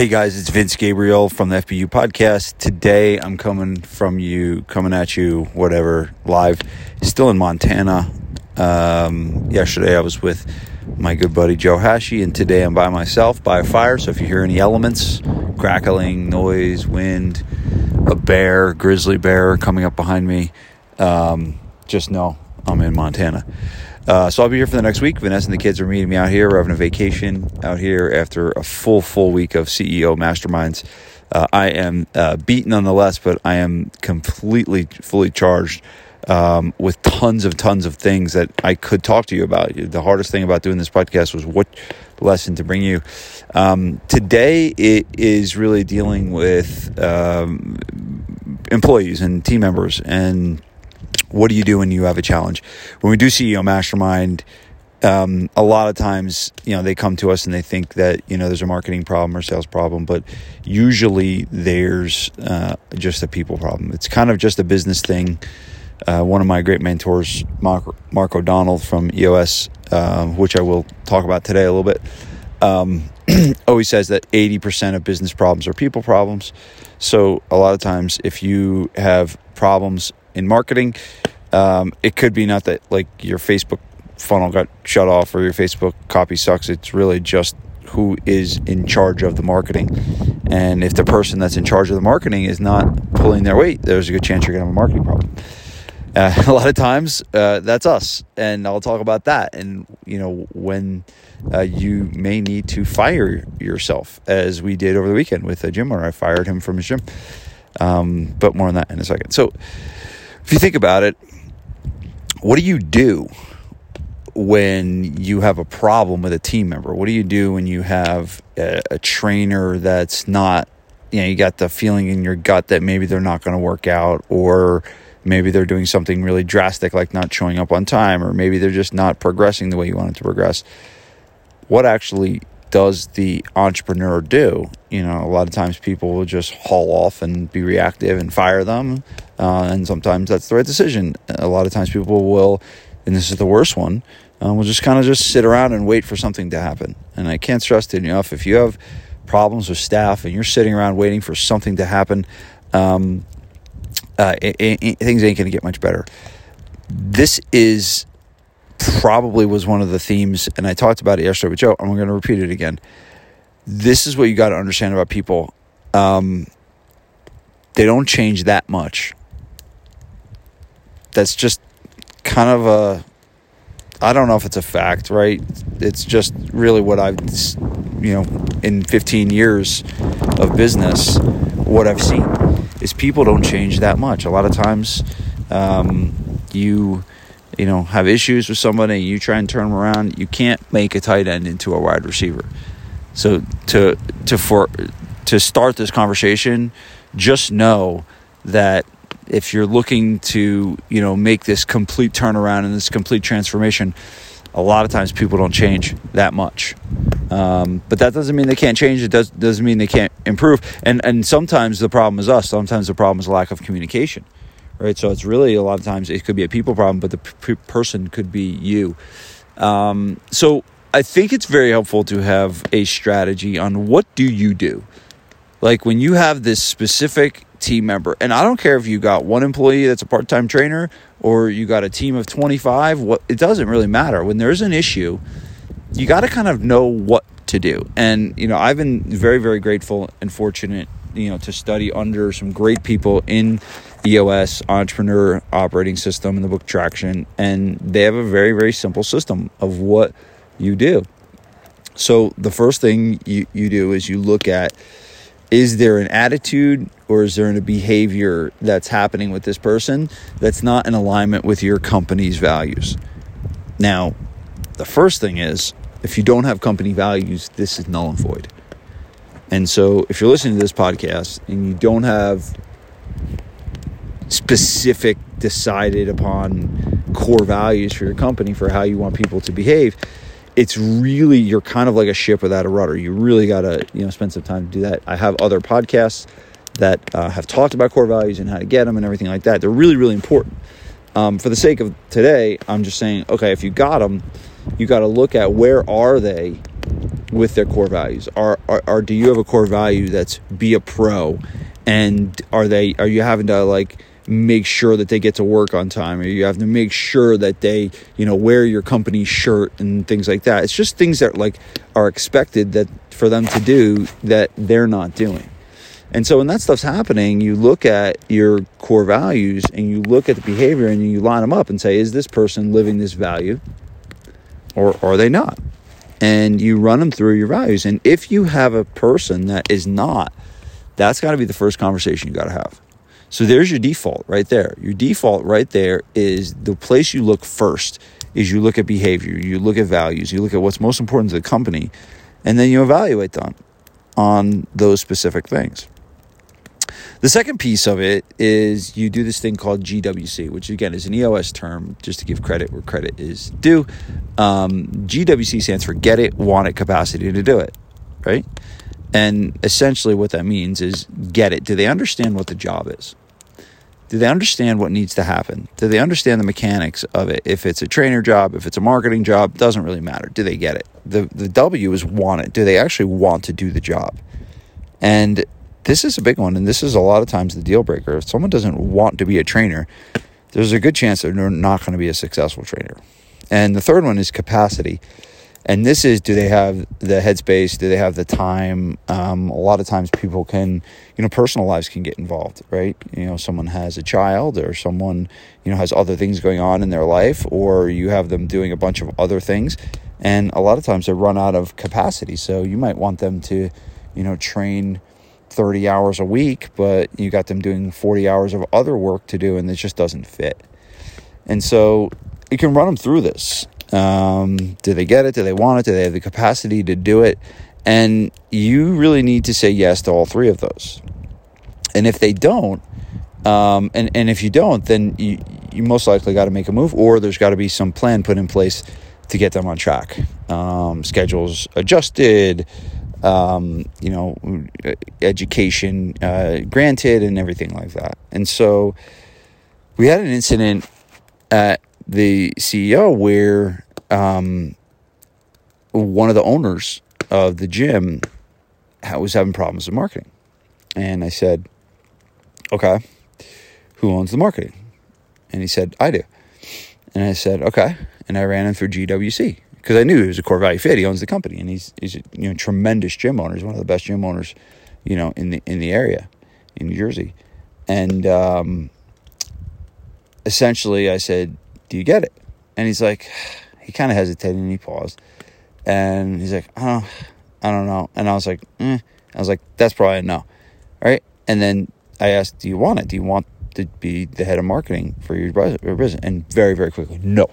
Hey guys, it's Vince Gabriel from the FBU podcast. Today I'm coming from you, coming at you, whatever, live. Still in Montana. Um, yesterday I was with my good buddy Joe Hashey, and today I'm by myself by a fire. So if you hear any elements, crackling, noise, wind, a bear, grizzly bear coming up behind me, um, just know I'm in Montana. Uh, so I'll be here for the next week. Vanessa and the kids are meeting me out here. We're having a vacation out here after a full, full week of CEO masterminds. Uh, I am uh, beat nonetheless, but I am completely, fully charged um, with tons of tons of things that I could talk to you about. The hardest thing about doing this podcast was what lesson to bring you. Um, today, it is really dealing with um, employees and team members and what do you do when you have a challenge? When we do CEO Mastermind, um, a lot of times, you know, they come to us and they think that, you know, there's a marketing problem or sales problem, but usually there's uh, just a people problem. It's kind of just a business thing. Uh, one of my great mentors, Mark, Mark O'Donnell from EOS, uh, which I will talk about today a little bit, um, always says that 80% of business problems are people problems. So a lot of times, if you have problems in marketing. Um, it could be not that like your Facebook funnel got shut off or your Facebook copy sucks. It's really just who is in charge of the marketing. And if the person that's in charge of the marketing is not pulling their weight, there's a good chance you're going to have a marketing problem. Uh, a lot of times, uh, that's us, and I'll talk about that. And you know when uh, you may need to fire yourself, as we did over the weekend with a gym owner. I fired him from his gym, um, but more on that in a second. So if you think about it, what do you do when you have a problem with a team member? What do you do when you have a, a trainer that's not, you know, you got the feeling in your gut that maybe they're not going to work out or maybe they're doing something really drastic like not showing up on time or maybe they're just not progressing the way you want it to progress. What actually does the entrepreneur do? You know, a lot of times people will just haul off and be reactive and fire them. Uh, and sometimes that's the right decision. A lot of times people will, and this is the worst one, uh, will just kind of just sit around and wait for something to happen. And I can't stress it enough. If you have problems with staff and you're sitting around waiting for something to happen, um, uh, it, it, things ain't going to get much better. This is probably was one of the themes, and I talked about it yesterday with Joe. I'm going to repeat it again. This is what you got to understand about people. Um, they don't change that much. That's just kind of a. I don't know if it's a fact, right? It's just really what I've, you know, in 15 years of business, what I've seen is people don't change that much. A lot of times, um, you you know, have issues with somebody, you try and turn them around, you can't make a tight end into a wide receiver. So to to for to start this conversation, just know that if you're looking to, you know, make this complete turnaround and this complete transformation, a lot of times people don't change that much. Um, but that doesn't mean they can't change. It does doesn't mean they can't improve. And and sometimes the problem is us. Sometimes the problem is lack of communication right? So it's really a lot of times it could be a people problem, but the p- person could be you. Um, so I think it's very helpful to have a strategy on what do you do, like when you have this specific team member, and I don't care if you got one employee that's a part-time trainer or you got a team of 25. What it doesn't really matter when there's an issue. You got to kind of know what to do, and you know I've been very very grateful and fortunate you know to study under some great people in EOS entrepreneur operating system in the book Traction, and they have a very, very simple system of what you do. So the first thing you, you do is you look at is there an attitude or is there a behavior that's happening with this person that's not in alignment with your company's values? Now, the first thing is if you don't have company values, this is null and void. And so if you're listening to this podcast and you don't have specific, decided upon core values for your company for how you want people to behave, it's really you're kind of like a ship without a rudder. You really got to you know spend some time to do that. I have other podcasts that uh, have talked about core values and how to get them and everything like that. They're really really important. Um, for the sake of today, I'm just saying, okay, if you got them, you got to look at where are they with their core values? Are, are, are do you have a core value that's be a pro, and are they are you having to like make sure that they get to work on time. Or you have to make sure that they you know wear your company shirt and things like that. It's just things that like are expected that for them to do that they're not doing. And so when that stuff's happening you look at your core values and you look at the behavior and you line them up and say is this person living this value or, are they not? And you run them through your values. And if you have a person that is not that's got to be the first conversation you got to have so there's your default right there. Your default right there is the place you look first is you look at behavior, you look at values, you look at what's most important to the company, and then you evaluate them on those specific things. The second piece of it is you do this thing called GWC, which again is an EOS term, just to give credit where credit is due. Um, GWC stands for get it, want it, capacity to do it, right? And essentially, what that means is get it. Do they understand what the job is? Do they understand what needs to happen? Do they understand the mechanics of it? If it's a trainer job, if it's a marketing job, doesn't really matter. Do they get it? The the W is want it. Do they actually want to do the job? And this is a big one, and this is a lot of times the deal breaker. If someone doesn't want to be a trainer, there's a good chance they're not going to be a successful trainer. And the third one is capacity and this is do they have the headspace? Do they have the time? Um, a lot of times people can you know personal lives can get involved right? You know someone has a child or someone you know has other things going on in their life or you have them doing a bunch of other things. And a lot of times they run out of capacity. So you might want them to you know train 30 hours a week but you got them doing 40 hours of other work to do and it just doesn't fit. And so you can run them through this um, do they get it? Do they want it? Do they have the capacity to do it? And you really need to say yes to all three of those. And if they don't, um, and, and if you don't, then you, you most likely got to make a move, or there's got to be some plan put in place to get them on track. Um, schedules adjusted, um, you know, education uh, granted, and everything like that. And so we had an incident at the CEO where um, one of the owners of the gym was having problems with marketing. And I said, okay, who owns the marketing? And he said, I do. And I said, okay. And I ran him through GWC because I knew he was a core value fit. He owns the company and he's, he's a you know, tremendous gym owner. He's one of the best gym owners, you know, in the, in the area in New Jersey. And, um, essentially I said, do you get it? And he's like, he kind of hesitated and he paused. And he's like, oh, I don't know. And I was like, eh. I was like, that's probably a no. Right. And then I asked, do you want it? Do you want to be the head of marketing for your business? And very, very quickly, no,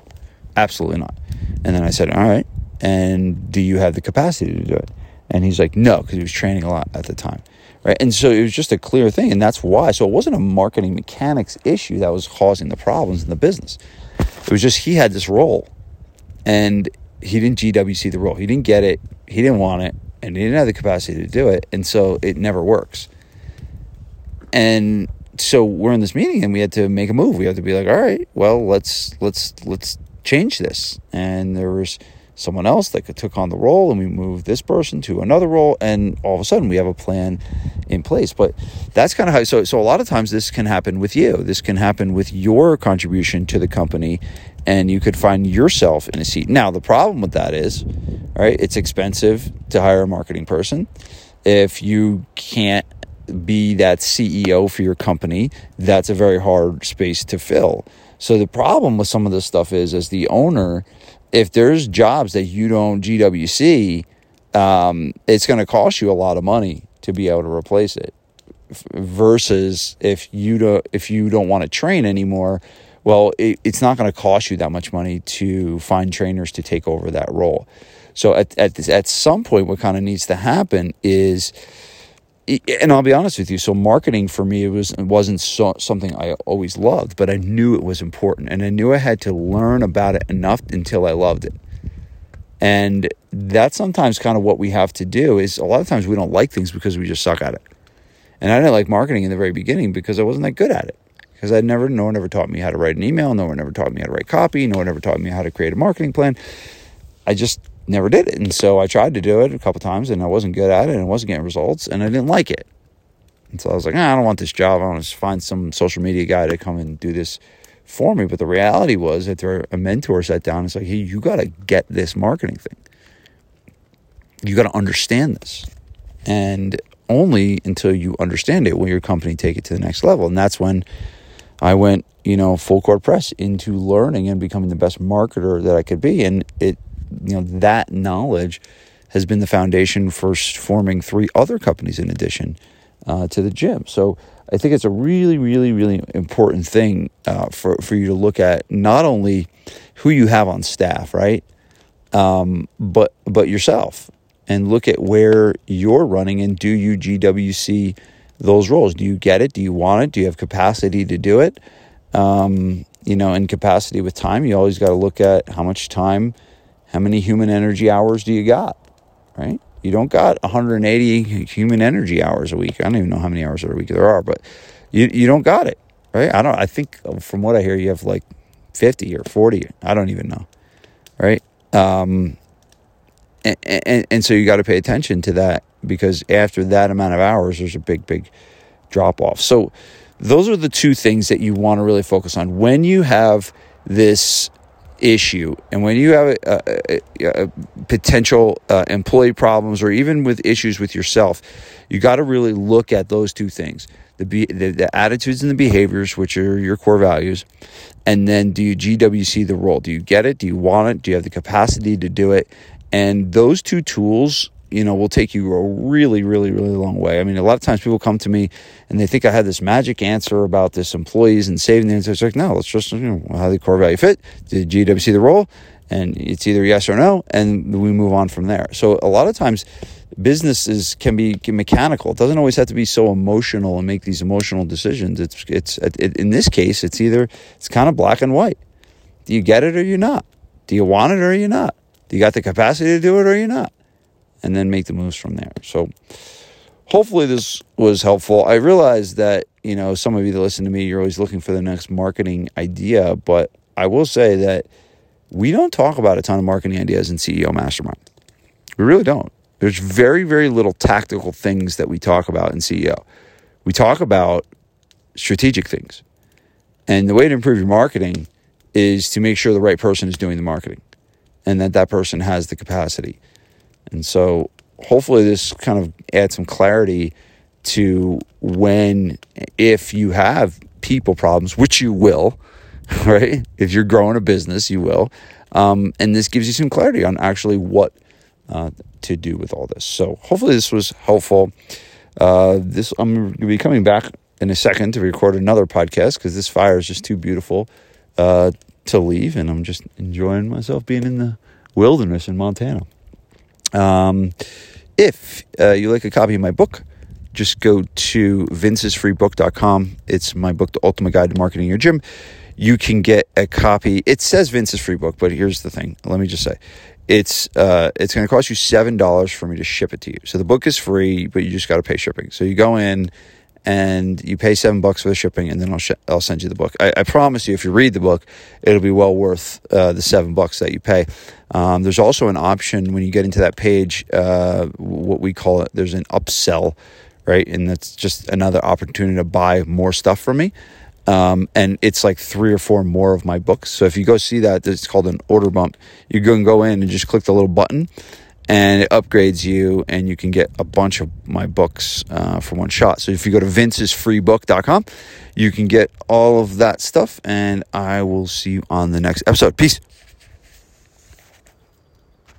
absolutely not. And then I said, all right. And do you have the capacity to do it? And he's like, no, because he was training a lot at the time. Right. And so it was just a clear thing. And that's why. So it wasn't a marketing mechanics issue that was causing the problems in the business. It was just he had this role and he didn't GWC the role. He didn't get it. He didn't want it and he didn't have the capacity to do it. And so it never works. And so we're in this meeting and we had to make a move. We had to be like, all right, well, let's, let's, let's change this. And there was, someone else that took on the role and we move this person to another role and all of a sudden we have a plan in place. But that's kind of how so so a lot of times this can happen with you. This can happen with your contribution to the company and you could find yourself in a seat. Now the problem with that is right it's expensive to hire a marketing person. If you can't be that CEO for your company that's a very hard space to fill. So the problem with some of this stuff is as the owner if there's jobs that you don't GWC, um, it's going to cost you a lot of money to be able to replace it. Versus if you don't if you don't want to train anymore, well, it, it's not going to cost you that much money to find trainers to take over that role. So at at this, at some point, what kind of needs to happen is and I'll be honest with you. So marketing for me it was it wasn't so, something I always loved, but I knew it was important, and I knew I had to learn about it enough until I loved it. And that's sometimes kind of what we have to do. Is a lot of times we don't like things because we just suck at it. And I didn't like marketing in the very beginning because I wasn't that good at it. Because I'd never, no one ever taught me how to write an email. No one ever taught me how to write copy. No one ever taught me how to create a marketing plan. I just never did it. And so I tried to do it a couple times and I wasn't good at it and I wasn't getting results and I didn't like it. And so I was like, ah, I don't want this job. I want to find some social media guy to come and do this for me. But the reality was that there a mentor sat down and it's like, hey, you got to get this marketing thing. You got to understand this. And only until you understand it will your company take it to the next level. And that's when I went, you know, full court press into learning and becoming the best marketer that I could be. And it, you know, that knowledge has been the foundation for forming three other companies in addition uh, to the gym. So I think it's a really, really, really important thing uh, for, for you to look at not only who you have on staff, right? Um, but but yourself and look at where you're running and do you GWC those roles? Do you get it? Do you want it? Do you have capacity to do it? Um, you know, in capacity with time, you always got to look at how much time, how many human energy hours do you got, right? You don't got 180 human energy hours a week. I don't even know how many hours a week there are, but you you don't got it, right? I don't. I think from what I hear, you have like 50 or 40. I don't even know, right? Um, and, and, and so you got to pay attention to that because after that amount of hours, there's a big, big drop off. So those are the two things that you want to really focus on when you have this issue. And when you have a, a, a potential uh, employee problems or even with issues with yourself you got to really look at those two things the, the, the attitudes and the behaviors which are your core values and then do you gwc the role? Do you get it? Do you want it? Do you have the capacity to do it? And those two tools you know, will take you a really, really, really long way. I mean, a lot of times people come to me and they think I had this magic answer about this employees and saving them. It's like, no, let's just, you know, how the core value fit. Did GWC the role? And it's either yes or no, and we move on from there. So a lot of times businesses can be mechanical. It doesn't always have to be so emotional and make these emotional decisions. It's, it's, it, in this case, it's either, it's kind of black and white. Do you get it or you're not? Do you want it or you're not? Do you got the capacity to do it or you're not? And then make the moves from there. So hopefully this was helpful. I realize that, you know, some of you that listen to me, you're always looking for the next marketing idea, but I will say that we don't talk about a ton of marketing ideas in CEO Mastermind. We really don't. There's very, very little tactical things that we talk about in CEO. We talk about strategic things. And the way to improve your marketing is to make sure the right person is doing the marketing and that that person has the capacity and so hopefully this kind of adds some clarity to when, if you have people problems, which you will, right? If you're growing a business, you will. Um, and this gives you some clarity on actually what uh, to do with all this. So hopefully this was helpful. Uh, this I'm going to be coming back in a second to record another podcast because this fire is just too beautiful uh, to leave, and I'm just enjoying myself being in the wilderness in Montana. Um, if uh, you like a copy of my book, just go to vincesfreebook.com. It's my book, The Ultimate Guide to Marketing Your Gym. You can get a copy. It says Vince's Free Book, but here's the thing. Let me just say, it's uh, it's going to cost you seven dollars for me to ship it to you. So the book is free, but you just got to pay shipping. So you go in and you pay seven bucks for the shipping, and then I'll sh- I'll send you the book. I, I, promise you, if you read the book, it'll be well worth uh, the seven bucks that you pay. Um, there's also an option when you get into that page, uh, what we call it. There's an upsell, right, and that's just another opportunity to buy more stuff from me. Um, and it's like three or four more of my books. So if you go see that, it's called an order bump. You can go in and just click the little button and it upgrades you and you can get a bunch of my books uh, for one shot. So if you go to vincesfreebook.com you can get all of that stuff and i will see you on the next episode. Peace